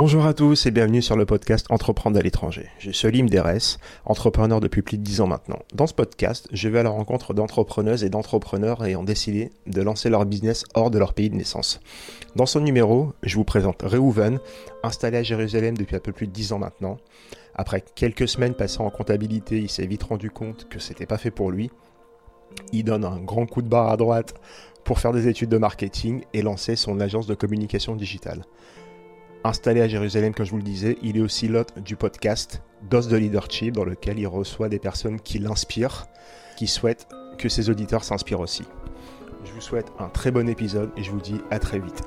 Bonjour à tous et bienvenue sur le podcast Entreprendre à l'étranger. Je suis Olim Derès, entrepreneur depuis plus de 10 ans maintenant. Dans ce podcast, je vais à la rencontre d'entrepreneuses et d'entrepreneurs ayant décidé de lancer leur business hors de leur pays de naissance. Dans ce numéro, je vous présente Reuven, installé à Jérusalem depuis un peu plus de 10 ans maintenant. Après quelques semaines passées en comptabilité, il s'est vite rendu compte que c'était pas fait pour lui. Il donne un grand coup de barre à droite pour faire des études de marketing et lancer son agence de communication digitale. Installé à Jérusalem, comme je vous le disais, il est aussi l'hôte du podcast Dose de Leadership, dans lequel il reçoit des personnes qui l'inspirent, qui souhaitent que ses auditeurs s'inspirent aussi. Je vous souhaite un très bon épisode et je vous dis à très vite.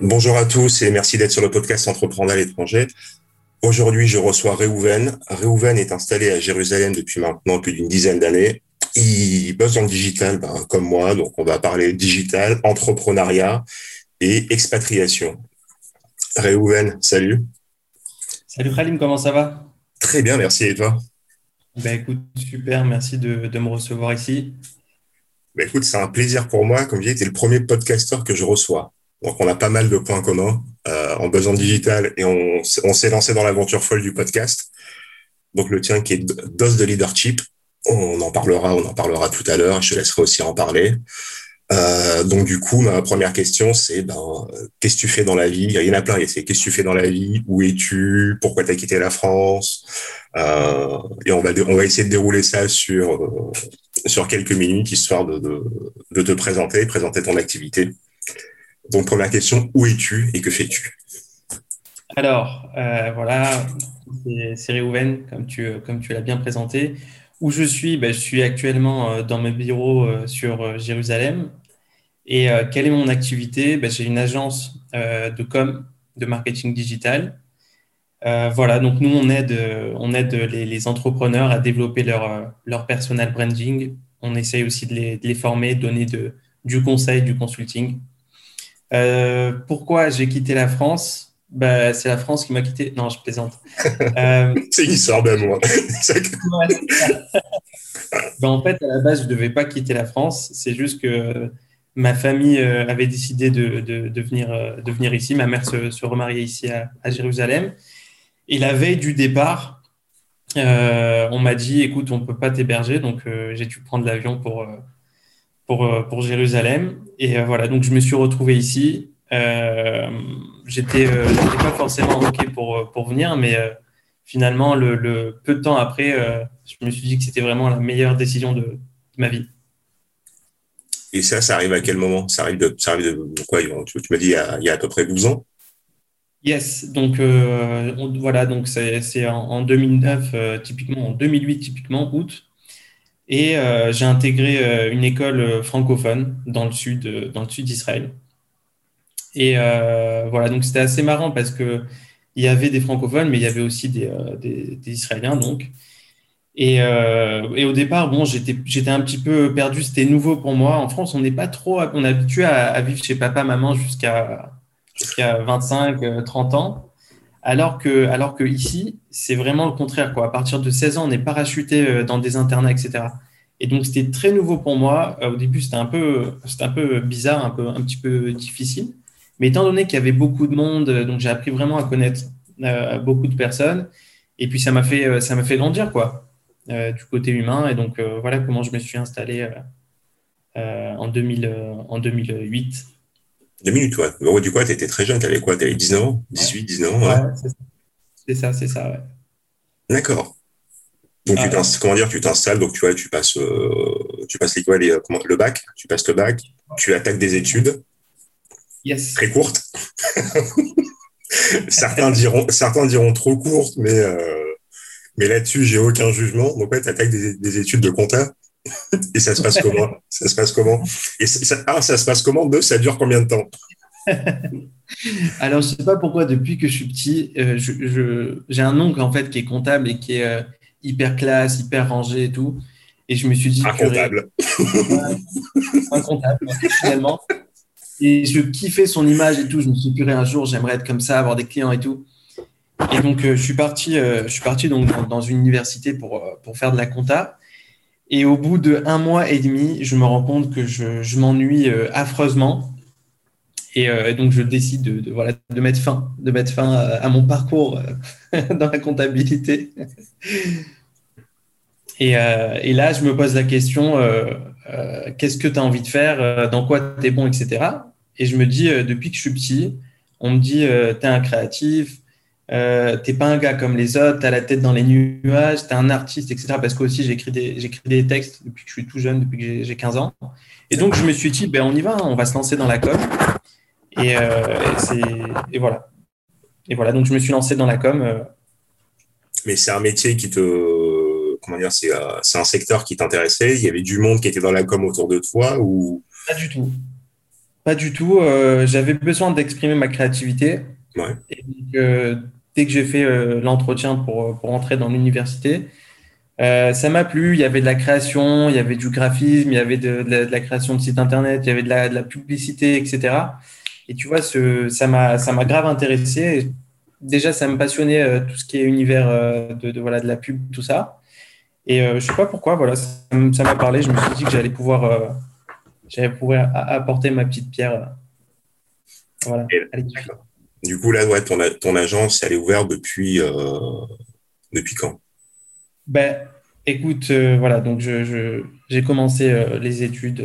Bonjour à tous et merci d'être sur le podcast Entreprendre à l'étranger. Aujourd'hui, je reçois Reuven. Reuven est installé à Jérusalem depuis maintenant plus d'une dizaine d'années. Il bosse dans le digital, ben, comme moi, donc on va parler digital, entrepreneuriat et expatriation. Reuven, salut. Salut Khalim, comment ça va? Très bien, merci. Et toi? Ben, Écoute, super, merci de, me recevoir ici. Ben, écoute, c'est un plaisir pour moi. Comme je disais, tu es le premier podcasteur que je reçois. Donc, on a pas mal de points communs euh, en besoin digital et on, s'est lancé dans l'aventure folle du podcast. Donc, le tien qui est Dose de Leadership. On en parlera, on en parlera tout à l'heure. Je te laisserai aussi en parler. Euh, donc, du coup, ma première question, c'est ben, qu'est-ce que tu fais dans la vie? Il y en a plein. C'est qu'est-ce que tu fais dans la vie? Où es-tu? Pourquoi tu quitté la France? Euh, Et on va, on va essayer de dérouler ça sur, euh, sur quelques minutes, histoire de, de, de te présenter, présenter ton activité. Donc, première question, où es-tu et que fais-tu? Alors, euh, voilà, c'est Réhouven, comme tu, l'as bien présenté. Où je suis? Ben, Je suis actuellement euh, dans mes bureaux euh, sur Jérusalem. Et quelle est mon activité? Ben, J'ai une agence de com, de marketing digital. voilà, donc nous, on aide, les, entrepreneurs à développer leur, personal branding. On essaye aussi de les, former, donner du conseil, du consulting. Euh, pourquoi j'ai quitté la France? Bah, C'est la France qui m'a quitté. Non, je plaisante. Euh, c'est une histoire d'amour. bah, en fait, à la base, je ne devais pas quitter la France. C'est juste que ma famille euh, avait décidé de, de, de, venir, de venir ici. Ma mère se, se remariait ici à, à, Jérusalem. Et la veille du départ, on m'a dit écoute, on ne peut pas t'héberger. Donc, j'ai dû prendre l'avion pour pour, euh, pour Jérusalem. Et euh, voilà, donc je me suis retrouvé ici. Euh, j'étais pas forcément OK pour, pour venir, mais finalement, le, le, peu de temps après, je me suis dit que c'était vraiment la meilleure décision de, ma vie. Et ça, ça arrive à quel moment? Ça arrive de, ça arrive de quoi Tu, m'as dit il y, a, il y, a, à peu près 12 ans? Yes, donc voilà, donc c'est en, en, 2009, typiquement en 2008, typiquement août, et euh, j'ai intégré euh, une école euh, francophone dans le sud, dans le sud d'Israël. Et voilà, donc c'était assez marrant parce que il y avait des francophones, mais il y avait aussi des, Israéliens, donc. Et, au départ, bon, j'étais un petit peu perdu, c'était nouveau pour moi. En France, on n'est pas trop, on est habitué à, vivre chez papa, maman jusqu'à jusqu'à 25, 30 ans. Alors que, alors que ici, c'est vraiment le contraire. Quoi. À partir de 16 ans, on est parachuté euh, dans des internats, etc. Et donc, c'était très nouveau pour moi. Euh, au début, c'était un peu, c'était un peu bizarre, un, peu, un petit peu difficile. Mais étant donné qu'il y avait beaucoup de monde, euh, donc j'ai appris vraiment à connaître beaucoup de personnes. Et puis, ça m'a fait, ça m'a fait grandir, quoi, du côté humain. Et donc, voilà comment je me suis installé en, 2000, en 2008 deux minutes, toi. Ouais. du coup, tu étais très jeune, tu avais quoi? Tu avais 19 ans? 18, 19 ans Ouais, c'est ça, c'est ça, ouais. D'accord. Donc, tu ah, comment dire, tu t'installes, donc tu vois, tu passes, euh, tu passes l'école et euh, le bac, tu passes le bac, tu attaques des études. Yes. Très courtes. certains diront, certains diront trop courtes, mais euh, mais là-dessus, j'ai aucun jugement. Donc, ouais, tu attaques des, des, études de compta. Et ça se passe comment? Ça se passe comment? Et ça, ah, ça se passe comment? Deux, ça dure combien de temps? Alors, je sais pas pourquoi, depuis que je suis petit, euh, je, j'ai un oncle en fait qui est comptable et qui est euh, hyper classe, hyper rangé et tout. Et je me suis dit. Un comptable. un comptable, finalement. Et je kiffais son image et tout. Je me suis dit, un jour, j'aimerais être comme ça, avoir des clients et tout. Et donc, je suis parti, je suis parti donc dans, une université pour, pour faire de la compta. Et au bout de un mois et demi, je me rends compte que je, je m'ennuie affreusement. Et donc, je décide de, voilà, de mettre fin, de mettre fin à, mon parcours dans la comptabilité. Et, et, là, je me pose la question qu'est-ce que tu as envie de faire Dans quoi tu es bon, etc. Et je me dis, depuis que je suis petit, on me dit, tu es un créatif, euh, t'es pas un gars comme les autres, t'as la tête dans les nuages, t'es un artiste, etc. Parce que aussi j'écris des, j'écris des textes depuis que je suis tout jeune, depuis que j'ai 15 ans. Et donc je me suis dit, ben on y va, on va se lancer dans la com. Et, euh, et, voilà. Et voilà, donc je me suis lancé dans la com. Euh. Mais c'est un métier qui te, comment dire, c'est, euh, c'est un secteur qui t'intéressait. Il y avait du monde qui était dans la com autour de toi ou? Pas du tout. Pas du tout. j'avais besoin d'exprimer ma créativité. Ouais. Et donc, dès que j'ai fait euh, l'entretien pour, pour entrer dans l'université, euh, ça m'a plu. Il y avait de la création, il y avait du graphisme, il y avait de, la, création de sites internet, il y avait de la, publicité, etc. Et tu vois, ce, ça m'a grave intéressé. Déjà, ça me passionnait euh, tout ce qui est univers de, voilà de la pub, tout ça. Et je sais pas pourquoi, voilà, ça m'a parlé. Je me suis dit que j'allais pouvoir j'allais pouvoir apporter ma petite pierre. Voilà. Du coup, là, ouais, ton, agence, elle est ouverte depuis, euh, depuis quand? Ben, écoute, euh, voilà, donc je, j'ai commencé euh, les études.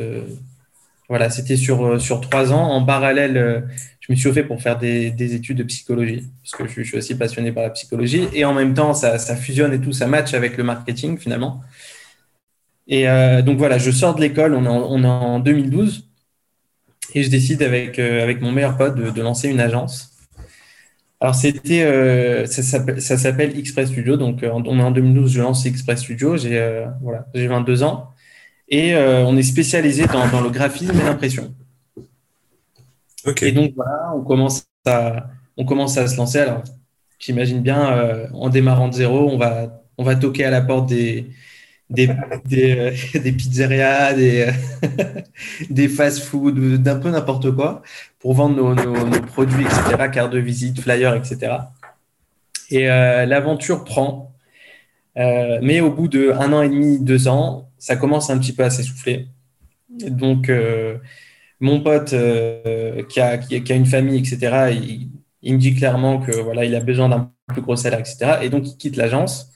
voilà, c'était sur, trois ans. En parallèle, je me suis fait pour faire des, des, études de psychologie, parce que je, suis aussi passionné par la psychologie. Et en même temps, ça, ça fusionne et tout, ça match avec le marketing finalement. Et donc voilà, je sors de l'école, on, est en, on est en 2012, et je décide avec, mon meilleur pote de lancer une agence. Alors, c'était, euh, ça s'appelle Express Studio. Donc, euh, on est en 2012, je lance Express Studio. J'ai euh, voilà, j'ai 22 ans. Et on est spécialisé dans, le graphisme et l'impression. Et donc, voilà, on commence à, on commence à se lancer. Alors, j'imagine bien, en démarrant de zéro, on va, on va toquer à la porte des, des, des, des pizzerias, des, des fast-food, d'un peu n'importe quoi, pour vendre nos, produits, etc., carte de visite, flyers, etc. Et euh, l'aventure prend. Euh, mais au bout de un an et demi, deux ans, ça commence un petit peu à s'essouffler. Donc, euh, mon pote qui a, qui, a, une famille, etc., il, il, me dit clairement que voilà, il a besoin d'un plus gros salaire, etc. Et donc, il quitte l'agence.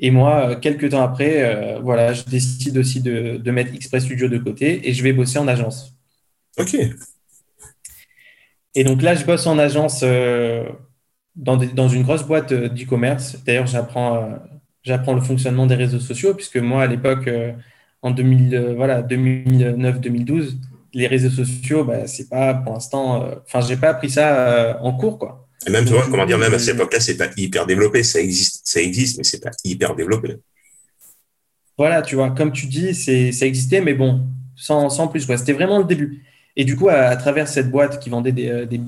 Et moi, quelques temps après, voilà, je décide aussi de, de mettre Express Studio de côté et je vais bosser en agence. Ok. Et donc là, je bosse en agence euh, dans, dans, une grosse boîte euh, d'e-commerce. D'ailleurs, j'apprends, euh, j'apprends le fonctionnement des réseaux sociaux, puisque moi, à l'époque, en 2000, voilà, 2009-2012, les réseaux sociaux, bah, c'est pas pour l'instant. Enfin, j'ai pas appris ça en cours, quoi. Et même, tu vois, comment dire, même à cette époque-là, c'est pas hyper développé. Ça existe, ça existe, mais c'est pas hyper développé. Voilà, tu vois, comme tu dis, c'est, ça existait, mais bon, sans, sans plus. C'était vraiment le début. Et du coup, à, travers cette boîte qui vendait des, euh, des,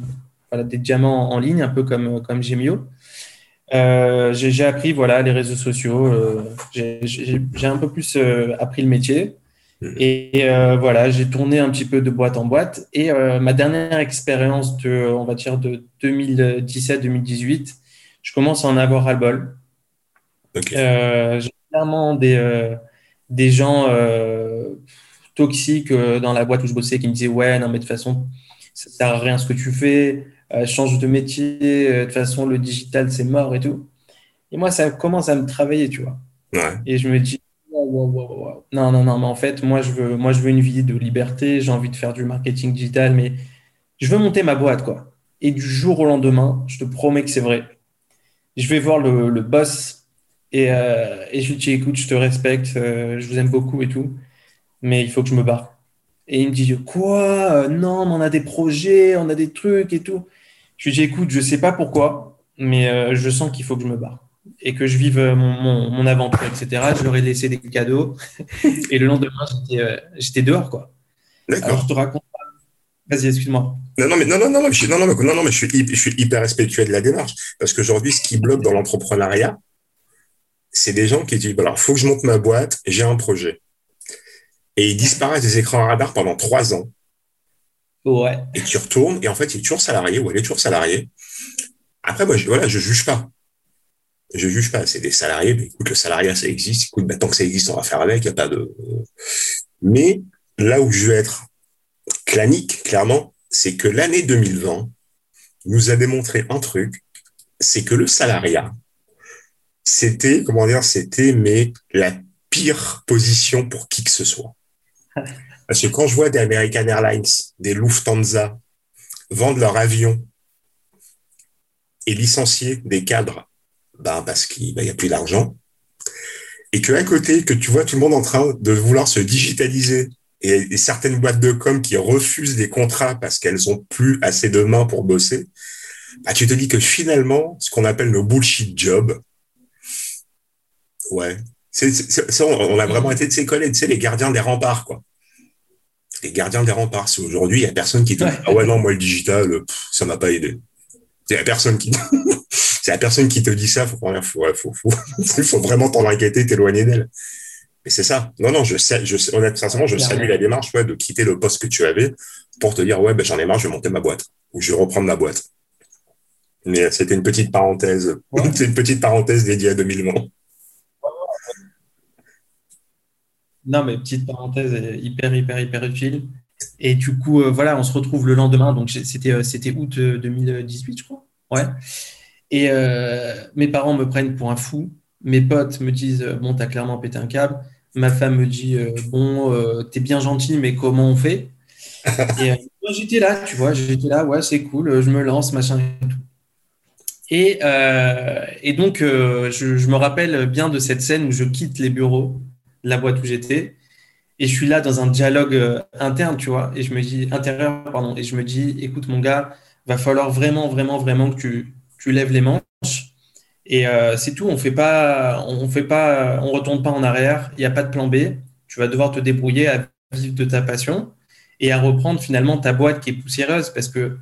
voilà, des diamants en ligne, un peu comme, euh, comme Gemio, euh, j'ai appris voilà, les réseaux sociaux. Euh, j'ai un peu plus euh, appris le métier. Et euh, voilà, j'ai tourné un petit peu de boîte en boîte. Et ma dernière expérience de, on va dire, de 2017-2018, je commence à en avoir ras-le-bol. j'ai clairement des, des gens toxiques euh, dans la boîte où je bossais qui me disaient ouais non mais de toute façon ça sert à rien ce que tu fais. Euh, change de métier euh, de toute façon le digital c'est mort et tout. Et moi ça commence à me travailler tu vois. Et je me dis non non non mais en fait moi je veux une vie de liberté j'ai envie de faire du marketing digital mais je veux monter ma boîte quoi. Et du jour au lendemain je te promets que c'est vrai. Je vais voir le, le boss et, et je lui dis écoute je te respecte je vous aime beaucoup et tout mais il faut que je me barre. Et il me dit, quoi? Non, mais on a des projets, on a des trucs et tout. Je lui dis, écoute, je sais pas pourquoi, mais euh, je sens qu'il faut que je me barre et que je vive euh, mon, mon, aventure, etc. Je leur ai laissé des cadeaux. et le lendemain, j'étais euh, dehors, quoi. D'accord. je te raconte. Vas-y, excuse-moi. Non, non, mais non, non, non, je, non, non, non, non, mais je suis, je suis hyper respectueux de la démarche parce qu'aujourd'hui, ce qui bloque dans l'entrepreneuriat, c'est des gens qui disent, alors, faut que je monte ma boîte, j'ai un projet et il disparaît des écrans radar pendant trois ans. Ouais. Et tu retournes, et en fait, il est toujours salarié, ou elle est toujours salariée. Après, moi, je, voilà, je juge pas. Je juge pas. C'est des salariés. Mais écoute, le salariat, ça existe. Écoute, bah, tant que ça existe, on va faire avec. Il a pas de. Mais là où je vais être clanique, clairement, c'est que l'année 2020 nous a démontré un truc, c'est que le salariat, c'était, comment dire, c'était mais la pire position pour qui que ce soit. Parce que quand je vois des American Airlines, des Lufthansa vendre leur avion et licencier des cadres, ben parce qu'il n'y a plus d'argent, et que à côté, que tu vois tout le monde en train de vouloir se digitaliser et, certaines boîtes de com qui refusent des contrats parce qu'elles ont plus assez de mains pour bosser, bah, tu te dis que finalement, ce qu'on appelle nos bullshit jobs, ouais, c'est, on, a vraiment été de ces collègues, tu sais, les gardiens des remparts, quoi. Les gardiens des remparts. Aujourd'hui, il n'y a personne qui te dit, ah ouais, non, moi, le digital, ça m'a pas aidé. C'est la personne qui, c'est la personne qui te dit ça, faut, faut, faut, faut, faut vraiment t'en inquiéter, t'éloigner d'elle. Mais c'est ça. Non, non, je sais, je honnêtement, je salue la démarche ouais, de quitter le poste que tu avais pour te dire, ouais, ben, j'en ai marre, je vais monter ma boîte ou je vais reprendre ma boîte. Mais c'était une petite parenthèse. c'est une petite parenthèse dédiée à 2020. Non, mais petite parenthèse hyper, hyper, hyper utile. Et du coup, euh, voilà, on se retrouve le lendemain. Donc, c'était, euh, c'était août 2018, euh, je crois. Ouais. Et mes parents me prennent pour un fou mes potes me disent euh, Bon, t'as clairement pété un câble. Ma femme me dit euh, Bon, euh, t'es bien gentil, mais comment on fait? Et moi, j'étais là, tu vois, j'étais là, ouais, c'est cool, je me lance, machin et tout. Et, donc, je, me rappelle bien de cette scène où je quitte les bureaux la boîte où j'étais. Et je suis là dans un dialogue interne, tu vois, et je me dis, intérieur, pardon, et je me dis, écoute, mon gars, va falloir vraiment, vraiment, vraiment que tu, tu lèves les manches et euh, c'est tout. On fait pas, on fait pas, on retourne pas en arrière. Il n'y a pas de plan B. Tu vas devoir te débrouiller à vivre de ta passion et à reprendre finalement ta boîte qui est poussiéreuse parce que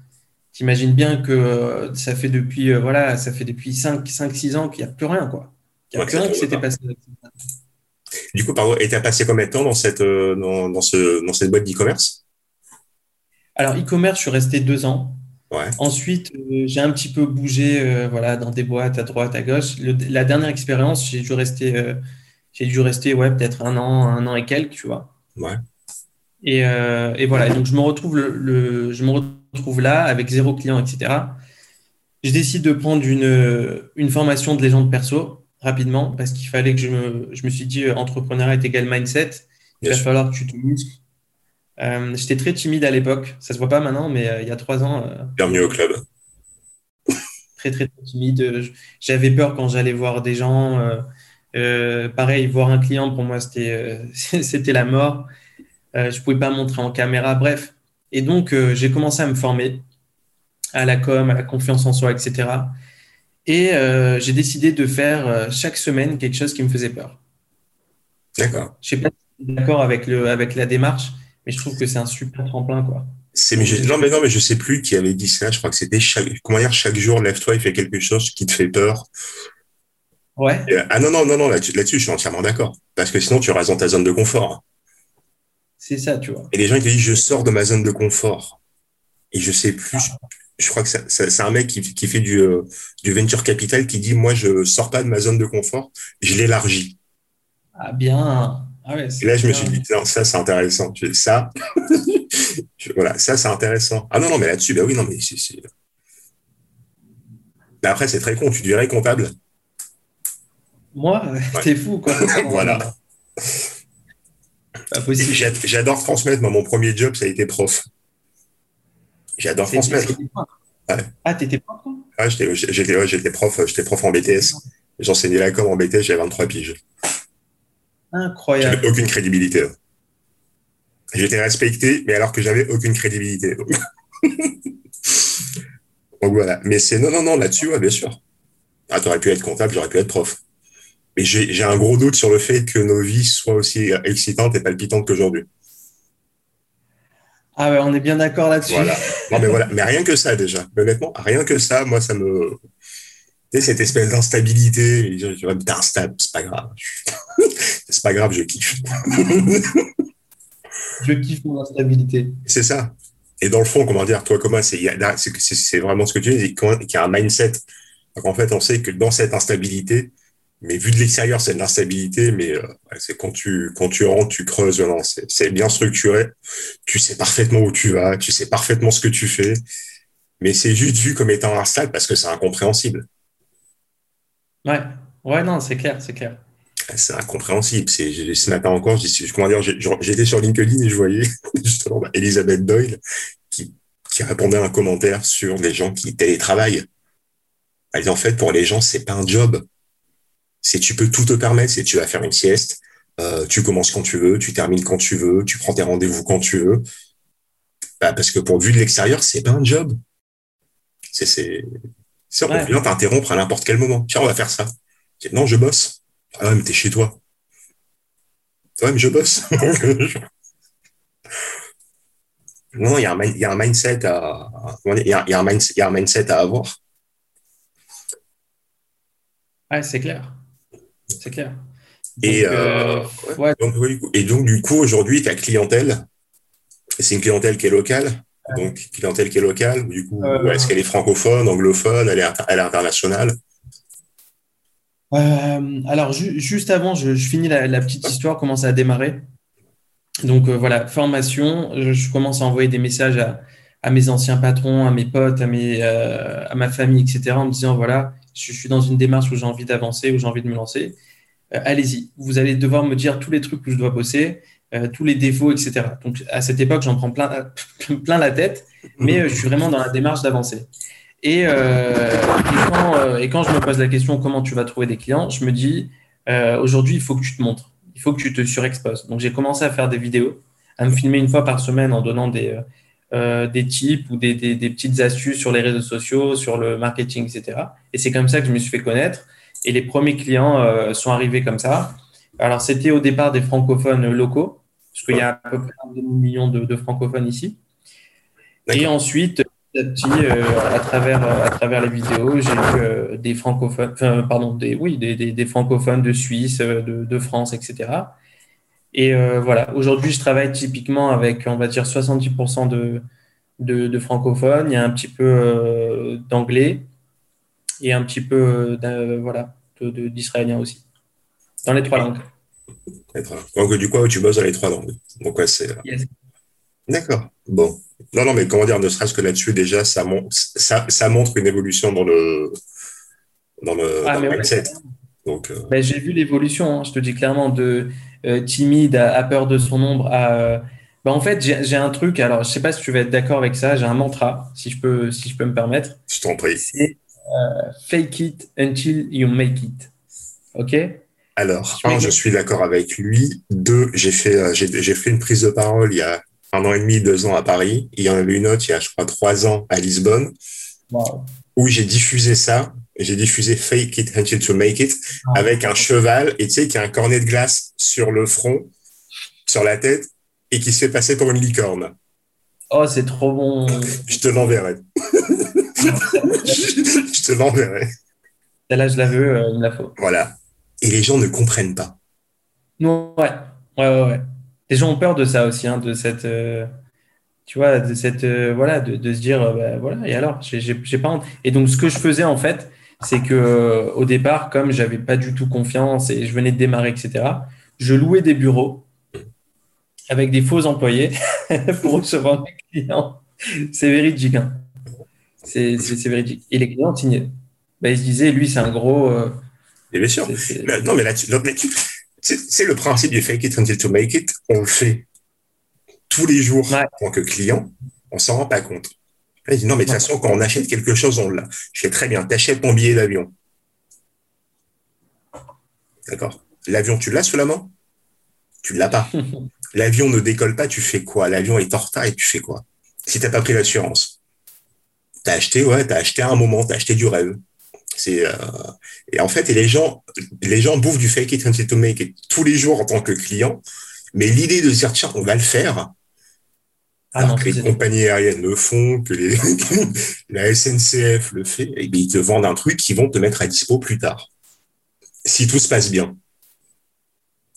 tu imagines bien que euh, ça fait depuis, euh, voilà, ça fait depuis 5, 5 6 ans qu'il n'y a plus rien, quoi. Il n'y a plus rien qui s'était passé. Du coup, pardon, et tu as passé combien de temps dans cette, dans, dans, ce, dans cette boîte d'e-commerce? Alors, e-commerce, je suis resté deux ans. Ensuite, euh, j'ai un petit peu bougé euh, voilà, dans des boîtes à droite, à gauche. la dernière expérience, j'ai dû rester, euh, j'ai dû rester ouais, peut-être un an, un an et quelques, tu vois. Ouais. Et, et, voilà, donc je me, retrouve le, je me retrouve là avec zéro client, etc. Je décide de prendre une, une formation de légende perso rapidement parce qu'il fallait que je me, je me suis dit entrepreneuriat est égal mindset. Il va falloir que tu te muscles euh, j'étais très timide à l'époque. Ça se voit pas maintenant, mais euh, il y a trois ans. Euh, Bienvenue au club. Très, très, très timide. J'avais peur quand j'allais voir des gens. pareil, voir un client, pour moi, c'était c'était la mort. je pouvais pas montrer en caméra. Bref. Et donc, j'ai commencé à me former à la com, à la confiance en soi, etc. Et j'ai décidé de faire chaque semaine quelque chose qui me faisait peur. D'accord. Je sais pas si d'accord avec, le, avec la démarche, mais je trouve que c'est un super tremplin, quoi. C'est, mais je, non, mais non, mais je sais plus qui avait dit ça. Je crois que c'était chaque, comment dire, chaque jour, lève-toi et fais quelque chose qui te fait peur. Ouais. Ah non, non, non, non, là-dessus, je suis entièrement d'accord. Parce que sinon, tu restes dans ta zone de confort. C'est ça, tu vois. Et les gens qui disent, je sors de ma zone de confort. Et je sais plus, je, crois que c'est un mec qui, qui fait du, euh, du venture capital qui dit, moi, je sors pas de ma zone de confort, je l'élargis. Ah bien. Ah et là, je me suis dit, ça, c'est intéressant. Ça, voilà, ça, c'est intéressant. Ah non, non, mais là-dessus, bah oui, non, mais c'est. Mais après, c'est très con. Tu dirais comptable Moi, t'es fou, quoi. voilà. J'adore transmettre. Moi, mon premier job, ça a été prof. J'adore transmettre. Ah, t'étais prof ah, J'étais prof, prof en BTS. J'enseignais la com en BTS, j'avais 23 piges. Incroyable. J'avais aucune crédibilité. J'étais respecté, mais alors que j'avais aucune crédibilité. Donc voilà. Mais c'est non, non, non, là-dessus, ouais, bien sûr. Ah, t'aurais pu être comptable, j'aurais pu être prof. Mais j'ai un gros doute sur le fait que nos vies soient aussi excitantes et palpitantes qu'aujourd'hui. Ah ouais, on est bien d'accord là-dessus. Voilà. Non, mais voilà. Mais rien que ça, déjà. Honnêtement, rien que ça, moi, ça me. Sais, cette espèce d'instabilité. Tu vois, t'es instable, c'est pas grave. c'est pas grave, je kiffe. je kiffe mon instabilité. C'est ça. Et dans le fond, comment dire, toi, comment c'est, c'est vraiment ce que tu dis, qu'il y a un mindset Donc en fait, on sait que dans cette instabilité, mais vu de l'extérieur, c'est de l'instabilité, mais euh, c'est quand tu quand tu rentres, tu creuses. Non, c'est bien structuré. Tu sais parfaitement où tu vas, tu sais parfaitement ce que tu fais, mais c'est juste vu comme étant instable parce que c'est incompréhensible. Ouais, ouais, non, c'est clair, c'est clair. C'est incompréhensible. C'est ce matin encore, j'étais sur LinkedIn et je voyais justement bah, Elisabeth Doyle qui qui répondait à un commentaire sur les gens qui télétravaillent. Elle dit en fait pour les gens c'est pas un job c'est tu peux tout te permettre, c'est tu vas faire une sieste, euh, tu commences quand tu veux, tu termines quand tu veux, tu prends tes rendez-vous quand tu veux. Bah, parce que pour vue de l'extérieur, c'est pas un job. C'est, on vient t'interrompre à n'importe quel moment. Tiens, on va faire ça. Non, je bosse. Ah, mais t'es chez toi. Ouais, mais je bosse. non, il y, a un, y a un mindset à, il y a, y a un mindset à avoir. Ouais, c'est clair. C'est clair. Et, donc, euh, donc, et donc, du coup, aujourd'hui, ta clientèle, c'est une clientèle qui est locale. Donc, clientèle qui est locale, du coup, euh, est-ce qu'elle est francophone, anglophone, elle est, elle est internationale? Alors, juste avant, je, finis la, petite histoire, comment ça a démarré. Donc, voilà, formation, je, commence à envoyer des messages à, à, mes anciens patrons, à mes potes, à, mes, à ma famille, etc., en me disant, voilà, je suis dans une démarche où j'ai envie d'avancer, où j'ai envie de me lancer. Euh, allez-y, vous allez devoir me dire tous les trucs où je dois bosser, euh, tous les défauts, etc. Donc à cette époque, j'en prends plein, la tête, mais euh, je suis vraiment dans la démarche d'avancer. Et, et, quand, je me pose la question comment tu vas trouver des clients, je me dis aujourd'hui, il faut que tu te montres, il faut que tu te surexposes. Donc j'ai commencé à faire des vidéos, à me filmer une fois par semaine en donnant des, tips ou des, des, petites astuces sur les réseaux sociaux, sur le marketing, etc. Et c'est comme ça que je me suis fait connaître. Et les premiers clients euh, sont arrivés comme ça. Alors, c'était au départ des francophones locaux, parce qu'il y a à peu près un demi-million de, francophones ici. Et ensuite, petit à petit, euh, à, travers, à travers les vidéos, j'ai eu euh, des francophones, pardon, des, oui, des, des, francophones de Suisse, de, de France, etc. Et voilà, aujourd'hui, je travaille typiquement avec, on va dire, 70% de, de, de, francophones. Il y a un petit peu d'anglais et un petit peu voilà, d'israélien aussi, dans les trois langues. Donc, du coup, tu bosses dans les trois langues. Donc, c'est. D'accord. Bon. Non, non, mais comment dire, ne serait-ce que là-dessus, déjà, ça, ça, ça, montre une évolution dans le, dans le, ah, mindset. Donc, euh, ben, J'ai vu l'évolution, hein, je te dis clairement, de euh, timide à, peur de son ombre à. Euh, ben, en fait, j'ai un truc, alors je ne sais pas si tu vas être d'accord avec ça, j'ai un mantra, si je peux, si je peux me permettre. Je t'en prie. Euh, fake it until you make it. OK? Alors, un, je suis d'accord avec lui. Deux, j'ai fait, euh, j'ai fait une prise de parole il y a un an et demi, deux ans à Paris. Il y en avait une autre il y a, je crois, trois ans à Lisbonne, où j'ai diffusé ça. J'ai diffusé Fake It Until to Make It ah. avec un cheval, et tu sais, qui a un cornet de glace sur le front, sur la tête, et qui se fait passer pour une licorne. Oh, c'est trop bon. Je te l'enverrai. je te l'enverrai. Celle-là, je la veux, il me la faut. Voilà. Et les gens ne comprennent pas. Ouais. Ouais, ouais. Les gens ont peur de ça aussi, hein, de cette. Euh, tu vois, de cette. Euh, voilà, de, se dire, bah, voilà, et alors, j'ai pas honte. Et donc, ce que je faisais, en fait, c'est que au départ, comme j'avais pas du tout confiance et je venais de démarrer, etc., je louais des bureaux avec des faux employés pour recevoir des clients. C'est véridique. Hein. C'est véridique. Et les clients signaient. Bah, ils se disaient, lui, c'est un gros. Et bien sûr. non, mais là-dessus, c'est le principe du fake it until to make it. On le fait tous les jours en tant que client. On s'en rend pas compte. il dit, non, mais de toute façon, quand on achète quelque chose, on l'a. Je fais très bien. Tu achètes ton billet d'avion. D'accord. L'avion, tu l'as sous la main? Tu ne l'as pas. L'avion ne décolle pas, tu fais quoi? L'avion est en retard et tu fais quoi? Si tu n'as pas pris l'assurance t'as acheté, ouais, t'as acheté un moment, t'as acheté du rêve. C'est euh, et en fait, et les gens, les gens bouffent du fake it until to make it tous les jours en tant que client. Mais l'idée de se dire tiens, on va le faire. Ah alors que les compagnies aériennes le font, que les, la SNCF le fait, et bien ils te vendent un truc qui vont te mettre à dispo plus tard. Si tout se passe bien.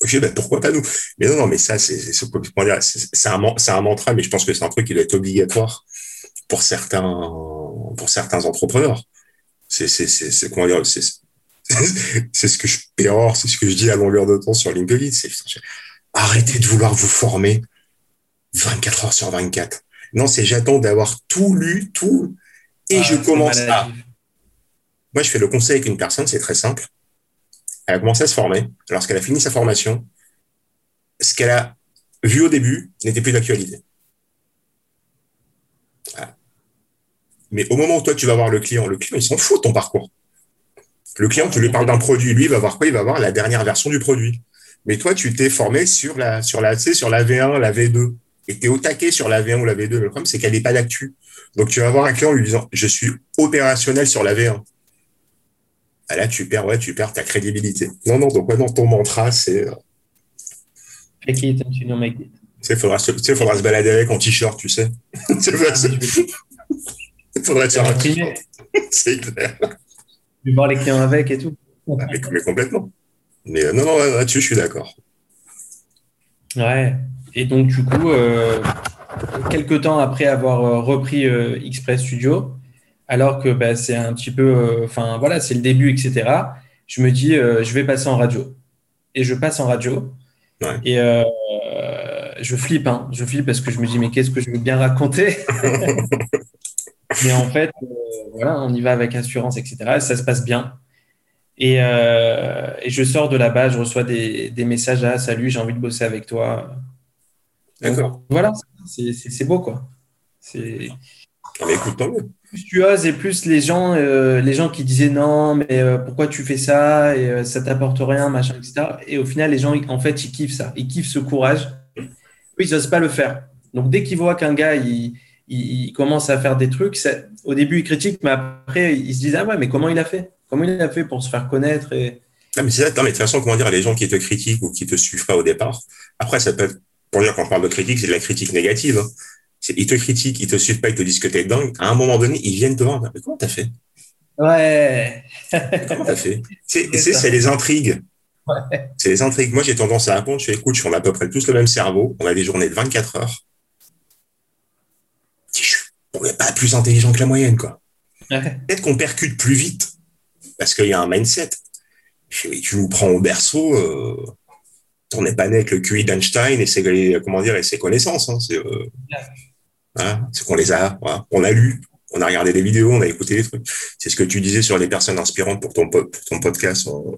Ok, ben pourquoi pas nous? Mais non, non, mais ça, c'est c'est un, un mantra, mais je pense que c'est un truc qui doit être obligatoire pour certains pour certains entrepreneurs. C'est comment dire C'est c'est ce que je pérore, c'est ce que je dis à longueur de temps sur LinkedIn. C'est arrêtez de vouloir vous former 24 heures sur 24. Non, c'est j'attends d'avoir tout lu, tout, et ah, je commence à. Moi, je fais le conseil avec une personne, c'est très simple. Elle a commencé à se former. Lorsqu'elle a fini sa formation, ce qu'elle a vu au début n'était plus d'actualité. Mais au moment où toi, tu vas voir le client, le client, il s'en fout de ton parcours. Le client, tu lui parles d'un produit, lui, il va voir quoi? Il va voir la dernière version du produit. Mais toi, tu t'es formé sur la, sur la, sur la V1, la V2. Et tu es au taquet sur la V1 ou la V2. Le problème, c'est qu'elle n'est pas d'actu. Donc, tu vas voir un client en lui disant, je suis opérationnel sur la V1. Ah, là, tu perds, ouais, tu perds ta crédibilité. Non, non, donc, ouais, ton mantra, c'est. Fake it until you make it. Il faudra, se, faudra se balader avec en t-shirt, tu sais. Il faudrait faire un C'est clair. Tu voir les clients avec et tout? Ah, mais, complètement. Mais euh, non, non, là-dessus, je suis d'accord. Ouais. Et donc, du coup, euh, quelques temps après avoir euh, repris Express Studio, alors que bah, c'est un petit peu, enfin voilà, c'est le début, etc., je me dis, je vais passer en radio. Et je passe en radio. Et je flippe, hein. je flippe parce que je me dis, mais qu'est-ce que je veux bien raconter? Mais en fait, voilà, on y va avec assurance, etc. Ça se passe bien. Euh, et, je sors de là-bas, je reçois des, messages à salut, j'ai envie de bosser avec toi. D'accord. Voilà, c'est beau quoi. C'est. Ah, mais écoute, tant mieux. Plus tu oses et plus les gens, euh, les gens qui disaient non, mais euh, pourquoi tu fais ça et ça t'apporte rien, machin, etc. Et au final, les gens, en fait, ils kiffent ça. Ils kiffent ce courage. Ils n'osent pas le faire. Donc, dès qu'ils voient qu'un gars, il, il, commence à faire des trucs. Au début, il critique, mais après, il se disent Ah ouais, mais comment il a fait? Comment il a fait pour se faire connaître et... mais c'est ça. mais de toute façon, comment dire, les gens qui te critiquent ou qui te suivent pas au départ, après, ça peut être, pour dire, quand on parle de critique, c'est de la critique négative. Hein. Ils te critiquent, ils te suivent pas, ils te disent que es dingue. À un moment donné, ils viennent te voir. Mais comment t'as fait? Ouais. comment t'as fait? C'est les intrigues. C'est les intrigues. Moi, j'ai tendance à répondre, je fais, écoute, on a à peu près tous le même cerveau. On a des journées de 24 heures on n'est pas plus intelligent que la moyenne, quoi. Peut-être qu'on percute plus vite parce qu'il y a un mindset. Tu nous prends au berceau, euh, on n'est pas né avec le QI d'Einstein et ses, comment dire, et ses connaissances. Hein, hein, c'est qu'on les a, on a lu, on a regardé des vidéos, on a écouté des trucs. C'est ce que tu disais sur les personnes inspirantes pour ton, ton podcast. On,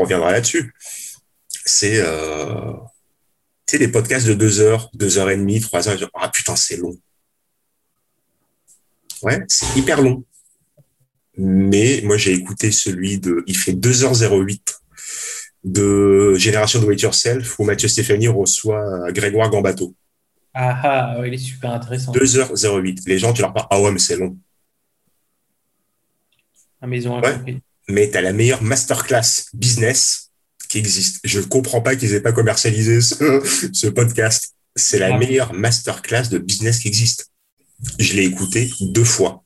reviendra là-dessus. C'est euh, des podcasts de deux heures, deux heures et demie, trois heures. Ah putain, c'est long. Ouais, c'est hyper long. Mais moi, j'ai écouté celui de, il fait 2h08 de Génération de Wait Yourself où Mathieu Stéphanie reçoit Grégoire Gambato. Ah, ah il est super intéressant. 2h08. Les gens, tu leur parles, ah ouais, mais c'est long. Ah, mais ils ont Mais tu as la meilleure masterclass business qui existe. Je ne comprends pas qu'ils aient pas commercialisé ce, podcast. C'est la ah. meilleure masterclass de business qui existe. Je l'ai écouté deux fois.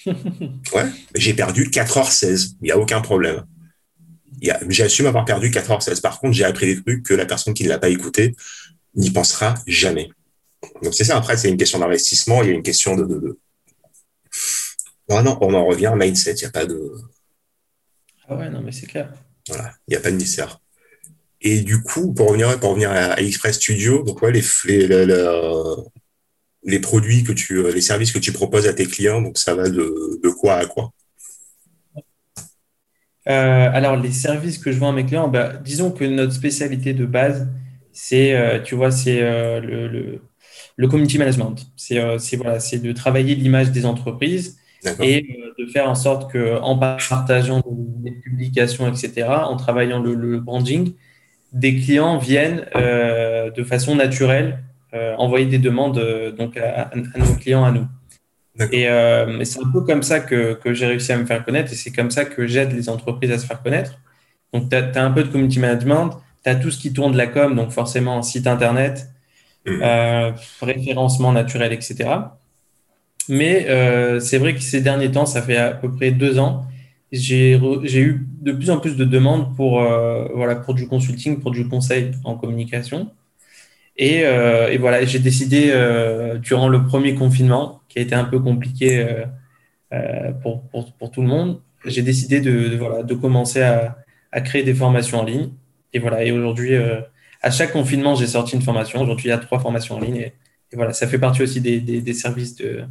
ouais, j'ai perdu 4h16. Il n'y a aucun problème. J'assume avoir perdu 4h16. Par contre, j'ai appris des trucs que la personne qui ne l'a pas écouté n'y pensera jamais. Donc c'est ça. Après, c'est une question d'investissement. Il y a une question de, non, on en revient mindset. Il n'y a pas de. Ah ouais, non, mais c'est clair. Voilà, il n'y a pas de mystère. Et du coup, pour revenir, pour revenir à, Express Studio, donc ouais, les, les, les produits que tu, euh, les services que tu proposes à tes clients. Donc, ça va de, quoi à quoi? Euh, Alors, les services que je vends à mes clients, bah, disons que notre spécialité de base, c'est, euh, tu vois, c'est le, le, community management. C'est, voilà, c'est de travailler l'image des entreprises et de faire en sorte que, en partageant des publications, etc., en travaillant le, branding, des clients viennent de façon naturelle envoyer des demandes euh, donc à, nos clients, à nous. Et euh, c'est un peu comme ça que, que j'ai réussi à me faire connaître et c'est comme ça que j'aide les entreprises à se faire connaître. Donc, tu as, un peu de community management, tu as tout ce qui tourne de la com, donc forcément site internet, mmh. référencement naturel, etc. Mais c'est vrai que ces derniers temps, ça fait à peu près deux ans, j'ai eu de plus en plus de demandes pour, voilà, pour du consulting, pour du conseil en communication. Euh, et, voilà, j'ai décidé euh, durant le premier confinement, qui a été un peu compliqué euh, pour, pour, pour, tout le monde, j'ai décidé de, voilà, de commencer à, à, créer des formations en ligne. Et voilà, et aujourd'hui, à chaque confinement, j'ai sorti une formation. Aujourd'hui, il y a trois formations en ligne. Et, voilà, ça fait partie aussi des, des, des services de,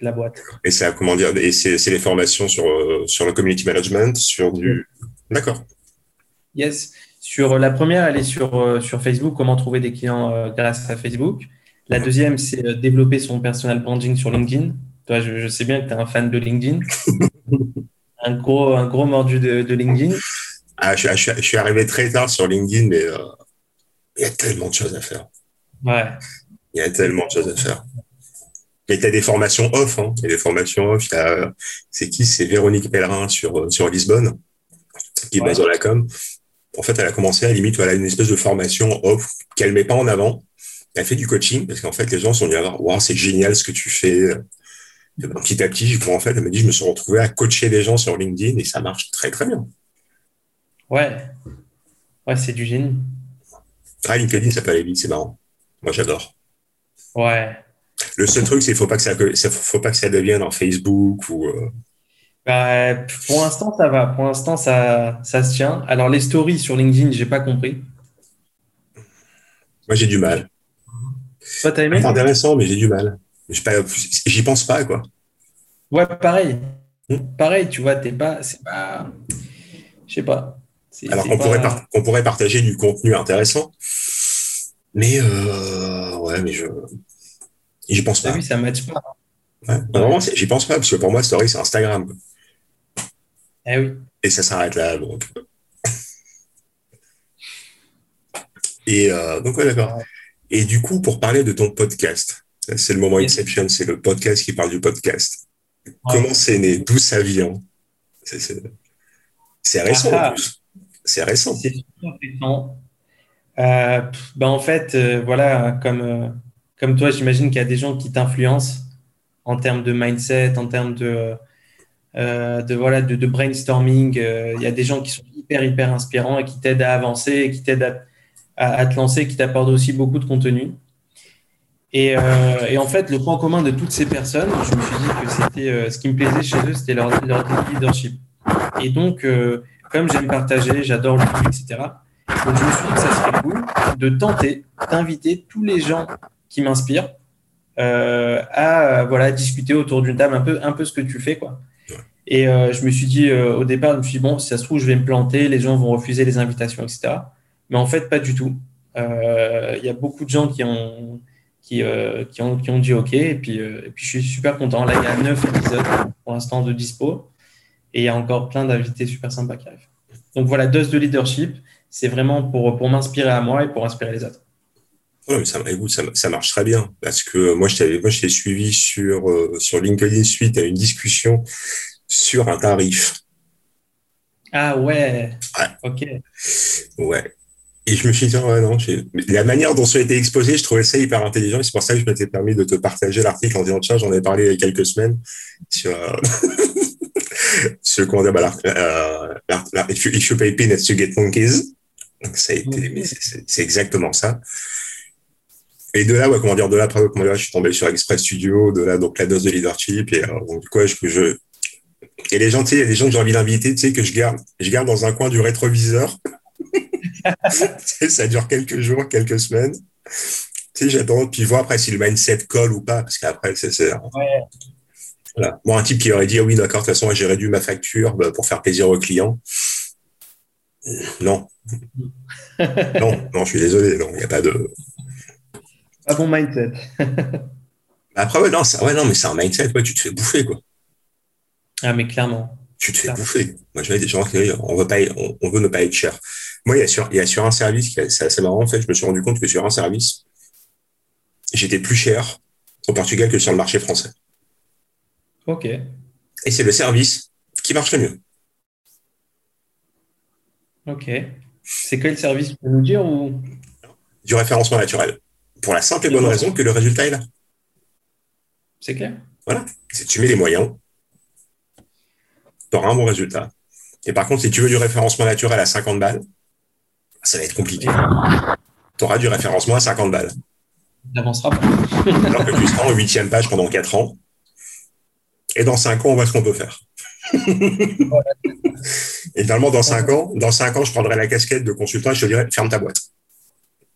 la boîte. Et c'est comment dire Et c'est les formations sur sur le community management, sur du. D'accord. Yes. Sur la première, elle est sur sur Facebook. Comment trouver des clients grâce à Facebook. La deuxième, c'est développer son personal branding sur LinkedIn. Toi, je, sais bien que tu es un fan de LinkedIn. un gros un gros mordu de, de LinkedIn. Ah, je, je, suis arrivé très tard sur LinkedIn, mais il y a tellement de choses à faire. Ouais. Il y a tellement de choses à faire. Mais tu as des formations off. Hein. Il y a des formations off. C'est qui? C'est Véronique Pellerin sur, sur Lisbonne, qui est basée dans la com. En fait, elle a commencé à limite, voilà, une espèce de formation off qu'elle met pas en avant. Elle fait du coaching parce qu'en fait, les gens sont venus voir, wow, c'est génial ce que tu fais. Ben, petit à petit, en fait, elle m'a dit, je me suis retrouvé à coacher des gens sur LinkedIn et ça marche très, très bien. Ouais. Ouais, c'est du génie. Ah, LinkedIn, ça peut aller vite, c'est marrant. Moi, j'adore. Ouais. Le seul truc, c'est qu'il ne faut, pas que ça, faut pas que ça devienne en Facebook ou. Euh, bah, pour l'instant, ça va. Pour l'instant, ça, ça se tient. Alors, les stories sur LinkedIn, j'ai pas compris. Moi, j'ai du mal. Toi, t'as aimé? C'est intéressant, mais j'ai du mal. J'y pense pas, quoi. Ouais, pareil. Hmm? Pareil, tu vois, t'es pas. C'est pas. Je sais pas. Alors qu'on pourrait, pourrait partager du contenu intéressant. Mais, euh, ouais, mais je. J'y pense pas. Oui, ça ne matche pas. Ouais. Vraiment, j'y pense pas, parce que pour moi, Story, c'est Instagram. Eh oui. Et ça s'arrête là, donc. Et euh, donc, ouais, d'accord. Et du coup, pour parler de ton podcast, c'est le moment Inception, c'est le podcast qui parle du podcast. Comment c'est né? D'où ça vient? C'est récent en ah. plus. C'est récent. C'est récent. Euh, ben en fait, euh, voilà, comme, euh, comme toi, j'imagine qu'il y a des gens qui t'influencent en termes de mindset, en termes de, de, voilà, de, brainstorming. Il y a des gens qui sont hyper, hyper inspirants et qui t'aident à avancer, qui t'aident à, te lancer, qui t'apportent aussi beaucoup de contenu. Et, et, en fait, le point commun de toutes ces personnes, je me suis dit que c'était ce qui me plaisait chez eux, c'était leur, leur leadership. Et donc, comme j'aime partager, j'adore le public, etc. Donc je me suis dit que ça serait cool de tenter d'inviter tous les gens qui m'inspirent euh, à voilà discuter autour d'une table un peu un peu ce que tu fais quoi. Et euh, je me suis dit euh, au départ, je me suis dit bon si ça se trouve je vais me planter, les gens vont refuser les invitations, etc. Mais en fait pas du tout. Il y a beaucoup de gens qui ont qui, ont, qui ont dit OK. Et puis, et puis, je suis super content. Là, il y a neuf épisodes pour l'instant de dispo. Et il y a encore plein d'invités super sympas qui arrivent. Donc voilà, dose de leadership, c'est vraiment pour, pour m'inspirer à moi et pour inspirer les autres. Ouais, mais ça, ça, ça, marche très bien parce que moi, je moi, je t'ai suivi sur, euh, sur LinkedIn suite à une discussion sur un tarif. Ah ouais. ouais. Ok. Ouais. Et je me suis dit, ouais, non, la manière dont ça a été exposé, je trouvais ça hyper intelligent. C'est pour ça que je m'étais permis de te partager l'article en disant, tiens, j'en ai parlé il y a quelques semaines sur, ce qu'on dit, bah, euh, if, you, if you pay peanuts, you get monkeys. Donc, ça a été, c'est exactement ça. Et de là, ouais, comment dire, de là, après, comment dire, je suis tombé sur Express Studio, de là, donc, la dose de leadership, et, euh, donc, quoi, je, je, et les gens, tu sais, il y a des gens que j'ai envie d'inviter, tu sais, que je garde, je garde dans un coin du rétroviseur. ça dure quelques jours, quelques semaines. Tu sais, j'attends, puis voir après si le mindset colle ou pas, parce qu'après, c'est, ouais. Voilà. Moi, un type qui aurait dit, ah oui, d'accord, de toute façon, j'ai réduit ma facture bah, pour faire plaisir aux clients. Non. non, non, je suis désolé, non, il n'y a pas de. Pas bon mindset. Après, ouais, non, ça, ouais, non mais c'est un mindset, ouais, tu te fais bouffer, quoi. Ah, mais clairement. Tu te fais bouffer. Moi, j'ai des gens qui on veut, pas, on, veut ne pas être cher. Moi, il y a sur, il y a sur un service, c'est assez marrant, en fait, je me suis rendu compte que sur un service, j'étais plus cher au Portugal que sur le marché français. OK. Et c'est le service qui marche le mieux. OK. C'est quel service Tu peux nous dire ou... Du référencement naturel. Pour la simple et bonne raison que le résultat est là. C'est clair. Voilà. Tu mets les moyens, tu auras un bon résultat. Et par contre, si tu veux du référencement naturel à 50 balles, ça va être compliqué. Tu auras du référencement à 50 balles. Tu n'avanceras pas. Alors que tu seras en huitième page pendant 4 ans et dans cinq ans, on voit ce qu'on peut faire. et finalement, dans cinq ans, dans cinq ans, je prendrai la casquette de consultant et je te dirai ferme ta boîte.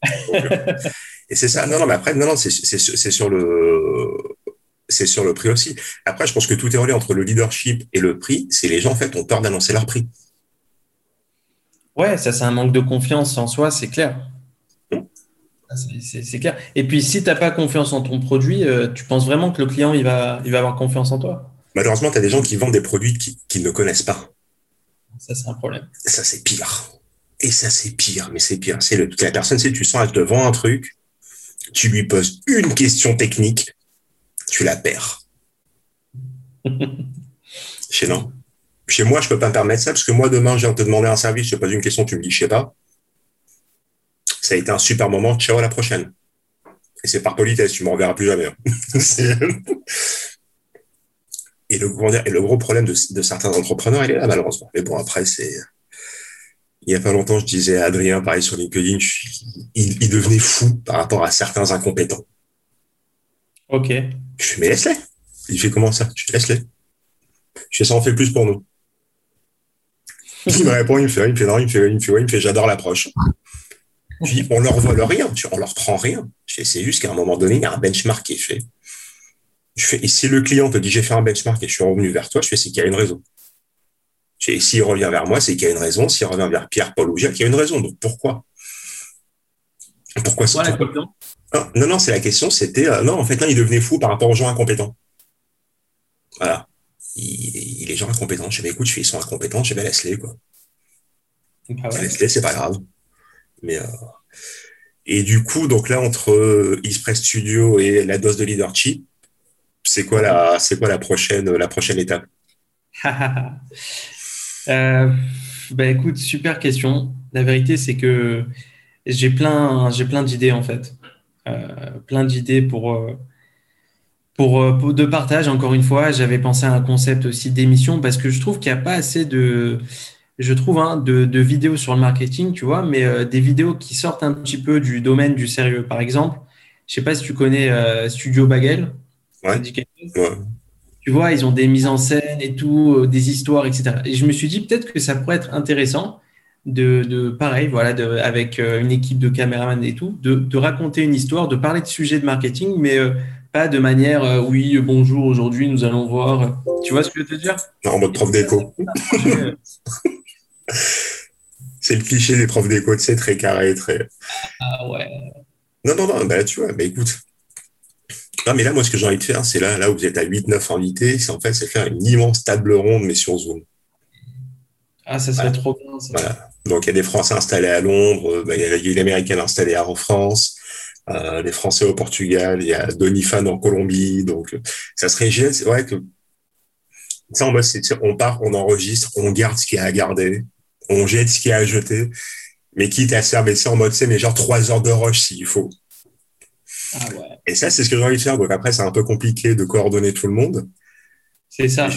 Et c'est ça. Non, non, mais après, non, non, c'est sur le c'est sur le prix aussi. Après, je pense que tout est relié entre le leadership et le prix. C'est les gens, en fait, ont peur d'annoncer leur prix. Ouais, ça, c'est un manque de confiance en soi, c'est clair. C'est clair. Et puis, si tu n'as pas confiance en ton produit, euh, tu penses vraiment que le client, il va, il va avoir confiance en toi? Malheureusement, tu as des gens qui vendent des produits qu'ils ne connaissent pas. Ça, c'est un problème. Ça, c'est pire. Et ça, c'est pire, mais c'est pire. C'est la personne, si tu sens, elle te vend un truc, tu lui poses une question technique, tu la perds. Chez non. Chez moi, je peux pas me permettre ça, parce que moi, demain, je viens te demander un service, je te pose une question, tu me dis, je sais pas ça a été un super moment. Ciao, à la prochaine. Et c'est par politesse, tu ne me reverras plus jamais. Hein. et, le gros, et le gros problème de, certains entrepreneurs, il est là, malheureusement. Mais bon, après, c'est. Il n'y a pas longtemps, je disais à Adrien, pareil sur LinkedIn, il, devenait fou par rapport à certains incompétents. Ok. Je fais, mais laisse-les. Il fait comment ça? Je fais, laisse-les. Je fais, ça en fait plus pour nous. Il me répond, il me fait, il me fait, non, il me fait, il me fait, il me fait j'adore l'approche. Je dis, on leur vole rien, on leur prend rien. C'est juste qu'à un moment donné, il y a un benchmark qui est fait. Je fais, et si le client te dit j'ai fait un benchmark et je suis revenu vers toi, je fais c'est qu'il y a une raison. Et s'il revient vers moi, c'est qu'il y a une raison. S'il revient vers Pierre, Paul ou Jacques, il y a une raison. Donc pourquoi? Pourquoi c'est non, non, non, c'est la question. C'était euh, non, en fait là, il devenait fou par rapport aux gens incompétents. Voilà. Il, est les gens incompétents. Je dis, écoute, ils sont incompétents. Je vais laisse-les quoi. Ah Laisse-les, c'est pas grave. Mais, euh, et du coup, donc là, entre euh, Express Studio et la dose de leadership, c'est quoi la, c'est quoi la prochaine, la prochaine étape? Euh, bah, écoute, super question. La vérité, c'est que j'ai plein, j'ai plein d'idées en fait, plein d'idées pour, pour, pour, de partage. Encore une fois, j'avais pensé à un concept aussi d'émission parce que je trouve qu'il n'y a pas assez de, je trouve, hein, de, vidéos sur le marketing, tu vois, mais euh, des vidéos qui sortent un petit peu du domaine du sérieux. Par exemple, je sais pas si tu connais euh, Studio Bagel. Ouais. Tu vois, ils ont des mises en scène et tout, euh, des histoires, etc. Et je me suis dit peut-être que ça pourrait être intéressant de, de pareil, voilà, de, avec une équipe de caméramans et tout, de, de, raconter une histoire, de parler de sujets de marketing, mais pas de manière, oui, bonjour, aujourd'hui nous allons voir. Tu vois ce que je veux te dire En mode prof d'écho. c'est le cliché des profs d'éco, c'est très carré, très. Ah ouais. Non, non, non, bah tu vois, bah écoute. Non, mais là, moi, ce que j'ai envie de faire, c'est là, là où vous êtes à 8-9 invités, c'est en fait, c'est faire une immense table ronde, mais sur Zoom. Ah, ça serait trop bien, ça. Voilà. Donc, il y a des Français installés à Londres, bah, il y a une Américaine installée en France, euh, les Français au Portugal, il y a Donifan en Colombie, donc ça serait génial. C'est vrai que ça, on, on part, on enregistre, on garde ce qu'il y a à garder, on jette ce qu'il y a à jeter, mais quitte à faire ça en mode, c'est mais genre trois heures de rush s'il faut. Ah ouais. Et ça, c'est ce que j'ai envie de faire. Donc après, c'est un peu compliqué de coordonner tout le monde. C'est ça.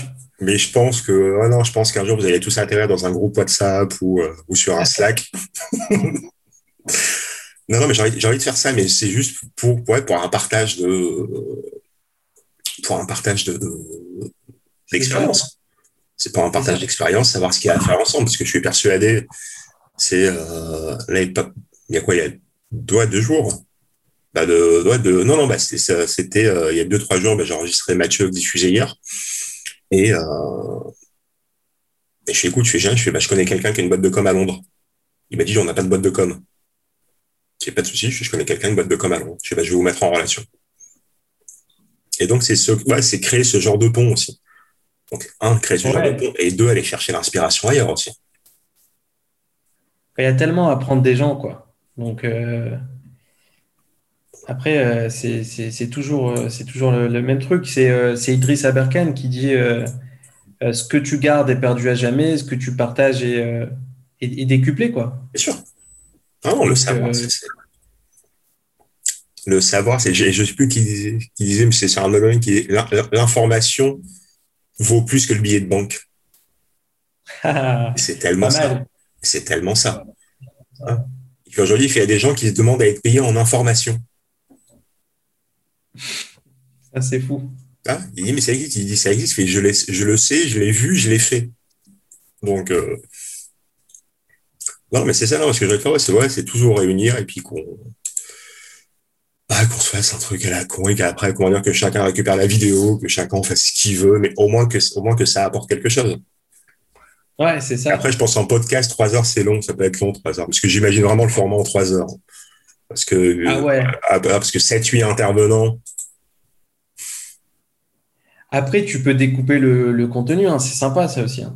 Mais je, pense que, non, je pense qu'un jour, vous allez tous intégrer dans un groupe WhatsApp ou, euh, ou sur un Slack. non, non, mais j'ai envie, envie, de faire ça, mais c'est juste pour, pour, pour un partage de, pour un partage de, d'expérience c'est pas un partage d'expérience, savoir ce qu'il y a à faire ensemble, parce que je suis persuadé, c'est euh, là, il y a quoi, il y a deux, deux jours? Bah de, de, non, non, bah c'était euh, il y a deux, trois jours, bah, j'ai enregistré Mathieu diffusé hier. Et, euh, et je fais écoute, je fais, je, fais, bah, je connais quelqu'un qui a une boîte de com à Londres. Il m'a dit, on n'a pas de boîte de com. J'ai pas de souci, je, je connais quelqu'un, une boîte de com à Londres. Je, fais, bah, je vais vous mettre en relation. Et donc, c'est ce, ouais, c'est créer ce genre de pont aussi. Donc, un, créer ce genre de pont, et deux, aller chercher l'inspiration ailleurs aussi. Il y a tellement à apprendre des gens, quoi. Donc, euh, après, euh, c'est toujours, euh, c'est toujours le, même truc. C'est Idriss Aberkan qui dit ce que tu gardes est perdu à jamais, ce que tu partages est, est, décuplé, quoi. Bien sûr. Non, le savoir, Le savoir, c'est, je ne sais plus qui disait, qui disait mais c'est un domaine qui l'information vaut plus que le billet de banque. c'est tellement ça. C'est tellement ça. Aujourd'hui, il y a des gens qui se demandent à être payés en information. Ça, c'est fou. Ah, il dit, mais ça existe. Il dit, ça existe. je, je le sais, je l'ai vu, je l'ai fait. Donc, euh, non, mais c'est ça, non, ce que je vais faire, c'est ouais, c'est toujours réunir et puis qu'on bah, qu'on se fasse un truc à la con et qu'après, comment dire, que chacun récupère la vidéo, que chacun fasse ce qu'il veut, mais au moins que, au moins que ça apporte quelque chose. Ouais, c'est ça. Après, je pense en podcast, trois heures, c'est long, ça peut être long, trois heures, parce que j'imagine vraiment le format en trois heures. Parce que, ah ouais. Ah, parce que 7-8 intervenants. Après, tu peux découper le, contenu, hein, c'est sympa ça aussi. Hein.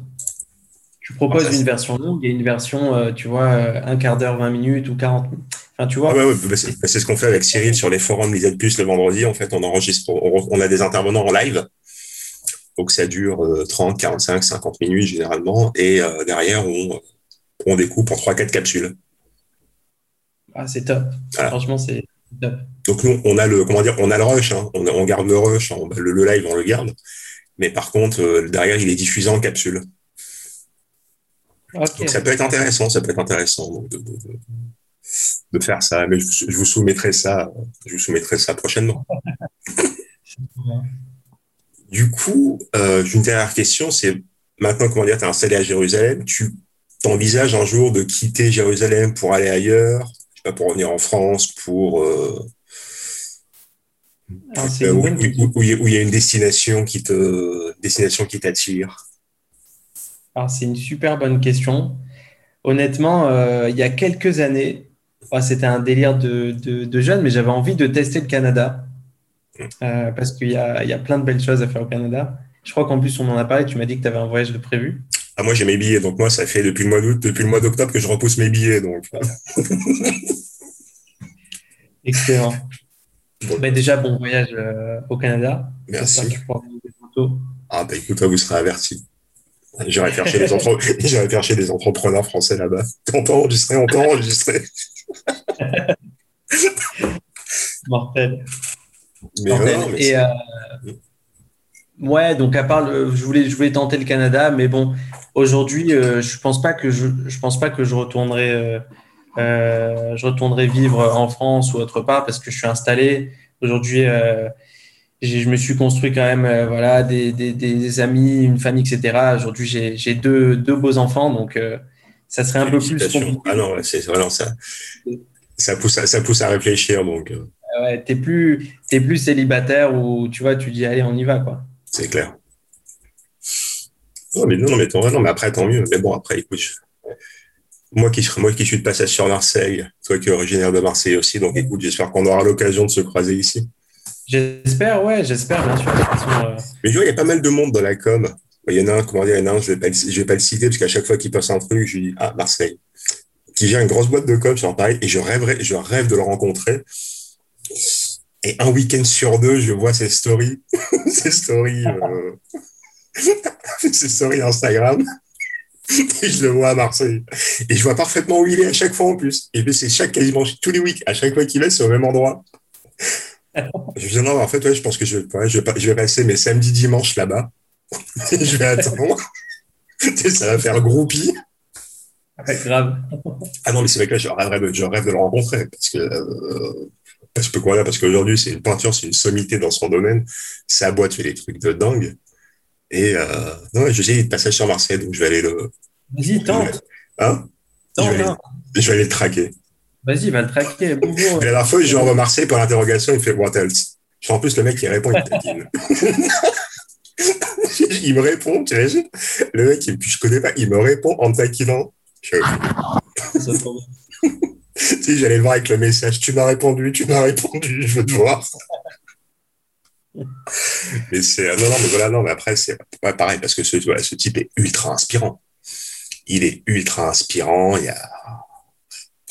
Tu proposes ah, une version longue et une version, euh, tu vois, euh, un quart d'heure, 20 minutes ou 40 minutes. Enfin, tu vois. Ah bah, bah, c'est ce qu'on fait avec Cyril sur les forums Lisette Plus le vendredi. En fait, on enregistre, on, a des intervenants en live. Donc, ça dure 30, 45, 50 minutes généralement. Et euh, derrière, on, on découpe en 3-4 capsules. Ah, c'est top. Franchement, c'est top. Donc, nous, on a le, comment dire, on a le rush. Hein. On, garde le rush. Le, live, on le garde. Mais par contre, derrière, il est diffusé en capsule ça peut être intéressant, ça peut être intéressant de, faire ça. Mais je, vous soumettrai ça, je vous soumettrai ça prochainement. du coup, euh, une dernière question, c'est maintenant comment dire, tu es installé à Jérusalem, tu t'envisages un jour de quitter Jérusalem pour aller ailleurs, pour revenir en France, pour euh, où, il y a une destination qui te destination qui t'attire. Alors, c'est une super bonne question. Honnêtement, euh, il y a quelques années, c'était un délire de, de, jeune, mais j'avais envie de tester le Canada euh, parce qu'il y a, y a, plein de belles choses à faire au Canada. Je crois qu'en plus, on en a parlé. Tu m'as dit que tu avais un voyage de prévu. Ah, moi, j'ai mes billets. Donc, moi, ça fait depuis le mois d'août, depuis le mois d'octobre que je repousse mes billets. Donc. Excellent. Ben, déjà, bon voyage euh, au Canada. Merci. Ah, bah écoute, vous serez averti. J'irai chercher des, entre... chercher des entrepreneurs français là-bas. On peut enregistrer, on peut enregistrer. Mortel. Mortel. Et euh, ouais, donc à part, je voulais, je voulais tenter le Canada, mais bon, aujourd'hui, euh, je pense pas que je, je pense pas que je retournerai, euh, je retournerai vivre en France ou autre part parce que je suis installé. Aujourd'hui, je me suis construit quand même euh, voilà, des, des, des, amis, une famille, etc. Aujourd'hui, j'ai deux, deux, beaux enfants, donc euh, ça serait un peu plus compliqué. Ah non, c'est vraiment ça. Ça pousse, à, ça pousse à réfléchir. Donc, euh. ouais, t'es plus, es plus célibataire ou tu vois, tu dis allez, on y va. quoi. C'est clair. Non, mais, non, mais, non, mais après, tant mieux. Mais bon, après, écoute, moi, qui, moi qui suis de passage sur Marseille, toi qui es originaire de Marseille aussi, donc écoute, j'espère qu'on aura l'occasion de se croiser ici. J'espère, ouais, j'espère, bien sûr. Euh. Mais je vois, il y a pas mal de monde dans la com. Il y en a un, comment dire, il y en a un, je vais pas, je vais pas le citer parce qu'à chaque fois qu'il passe un truc, je lui dis, ah, Marseille. Qui gère une grosse boîte de com, c'est pareil, et je rêverais, je rêve de le rencontrer. Et un week-end sur deux, je vois ses stories, ses stories, euh... ses stories Instagram. Et je le vois à Marseille. Et je vois parfaitement où il est à chaque fois en plus. Et puis c'est chaque quasiment tous les week, à chaque fois qu'il est, c'est au même endroit je dis non, en fait, ouais, je pense que je, je, vais, je vais passer mes samedis, dimanches là-bas. je vais attendre. ça va faire groupie. grave. Ah non, mais c'est vrai que là, je rêve, je rêve de le rencontrer. Parce que, euh, parce que quoi là Parce qu'aujourd'hui, c'est une peinture, c'est une sommité dans son domaine. Sa boîte fait des trucs de dingue. Et euh, non, je sais, il passage sur Marseille, donc je vais aller le. Vas-y, tente. Hein? Je, vais aller, je vais aller le traquer. Vas-y, va le traquer. la dernière fois, je envoie Marseille pour l'interrogation, il fait What else? En plus, le mec, il répond, il taquine. il me répond, tu imagines? Le mec, je connais pas, il me répond en taquinant. Je... si j'allais le voir avec le message, tu m'as répondu, tu m'as répondu, je veux te voir. mais c'est non, non, mais voilà, non, mais après c'est pareil parce que ce, ce type est ultra inspirant. Il est ultra inspirant. Il y a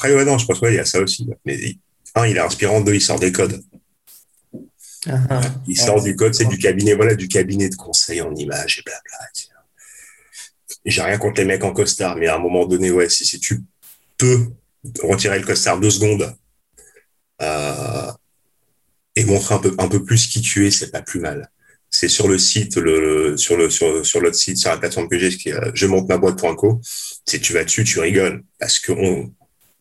après, ouais, non, je pense qu'il y a ça aussi. Mais un, il est inspirant, deux, il sort des codes. Ah, il sort du code, c'est du cabinet, voilà, du cabinet de conseil en images et blabla. J'ai rien contre les mecs en costard, mais à un moment donné, ouais, si, si tu peux retirer le costard deux secondes euh, et montrer un peu, un peu plus qui tu es, c'est pas plus mal. C'est sur le site, le, sur le sur, sur l'autre site, sur la plateforme que j'ai, qui est je monte ma boîte.co. Si tu vas dessus, tu rigoles parce que on,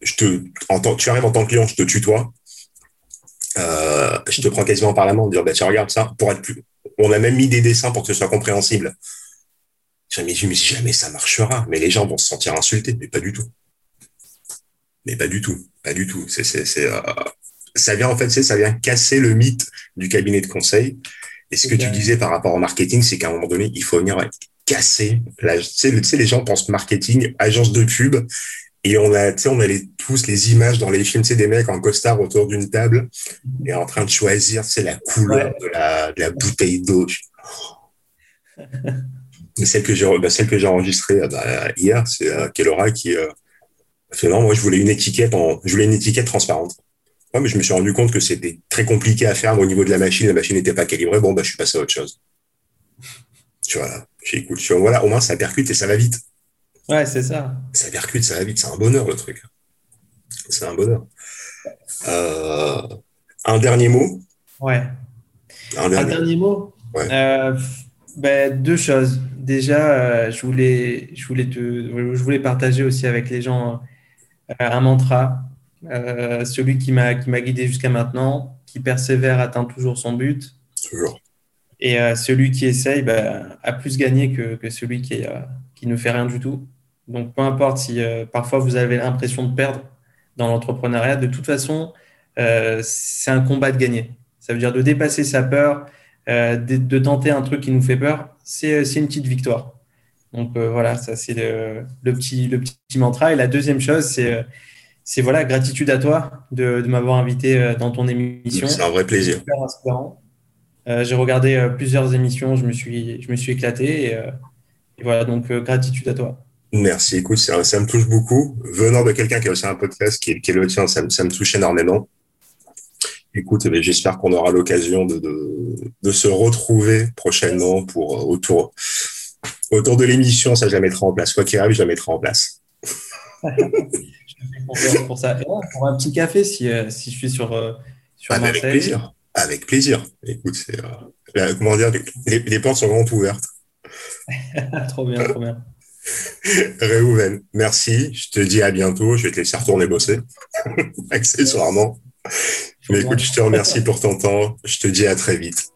je te, en tant, tu arrives en tant que client, je te tutoie. Euh, je te prends quasiment par la main en disant, bah, tu regardes ça, pour être plus, on a même mis des dessins pour que ce soit compréhensible. Je me dis, jamais ça marchera. Mais les gens vont se sentir insultés. Mais pas du tout. Mais pas du tout. Pas du tout. C'est, c'est, c'est, euh, ça vient, en fait, c'est, ça vient casser le mythe du cabinet de conseil. Et ce que tu disais par rapport au marketing, c'est qu'à un moment donné, il faut venir casser. La, tu, sais, tu sais, les gens pensent marketing, agence de pub, et on a, tu sais, on a les, tous les images dans les films, c'est des mecs en costard autour d'une table et en train de choisir, c'est la couleur de, la, de la bouteille d'eau. celle que j'ai, bah, celle que j'ai enregistrée bah, hier, c'est euh, Kelora qui euh, moi je voulais une étiquette en, je voulais une étiquette transparente. Ouais, mais je me suis rendu compte que c'était très compliqué à faire au niveau de la machine. La machine n'était pas calibrée. Bon, bah, je suis passé à autre chose. Tu vois, j'écoute. Tu vois, voilà, au moins ça percute et ça va vite. Ouais, c'est ça. Ça percute, ça va vite. C'est un bonheur le truc. C'est un bonheur. Euh, un dernier mot? Ouais. Un dernier, mot? Ouais. Euh, ben, deux choses. Déjà, euh, je voulais, je voulais te, je voulais partager aussi avec les gens un mantra euh, celui qui m'a qui m'a guidé jusqu'à maintenant, qui persévère atteint toujours son but. Toujours. Et euh, celui qui essaye bah, a plus gagné que, que celui qui, euh, qui ne fait rien du tout. Donc peu importe si parfois vous avez l'impression de perdre dans l'entrepreneuriat, de toute façon, c'est un combat de gagner. Ça veut dire de dépasser sa peur, de, de, tenter un truc qui nous fait peur, c'est une petite victoire. Donc voilà, ça c'est le, le, petit, le petit mantra. Et la deuxième chose, c'est c'est voilà, gratitude à toi de, m'avoir invité euh, dans ton émission. C'est un vrai plaisir. Euh, j'ai regardé euh, plusieurs émissions, je me suis, je me suis éclaté et, voilà, donc gratitude à toi. Merci, écoute, ça, me touche beaucoup. Venant de quelqu'un qui a aussi un podcast qui est, qui est le tien, ça, me touche énormément. Écoute, eh j'espère qu'on aura l'occasion de, de, se retrouver prochainement pour autour, autour de l'émission. Ça, je la mettrai en place. Quoi qu'il arrive, je la mettrai en place. pour ça. pour un petit café si, euh, si je suis sur, euh, sur ah, Avec plaisir. Avec plaisir. Écoute, euh, comment dire, les, les, portes sont grandes ouvertes. trop bien, trop bien. Réhouven, merci. Je te dis à bientôt. Je vais te laisser retourner bosser, accessoirement. Mais écoute, je te remercie pour ton temps. Je te dis à très vite.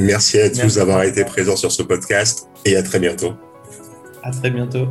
Merci à tous d'avoir été présents sur ce podcast et à très bientôt. À très bientôt.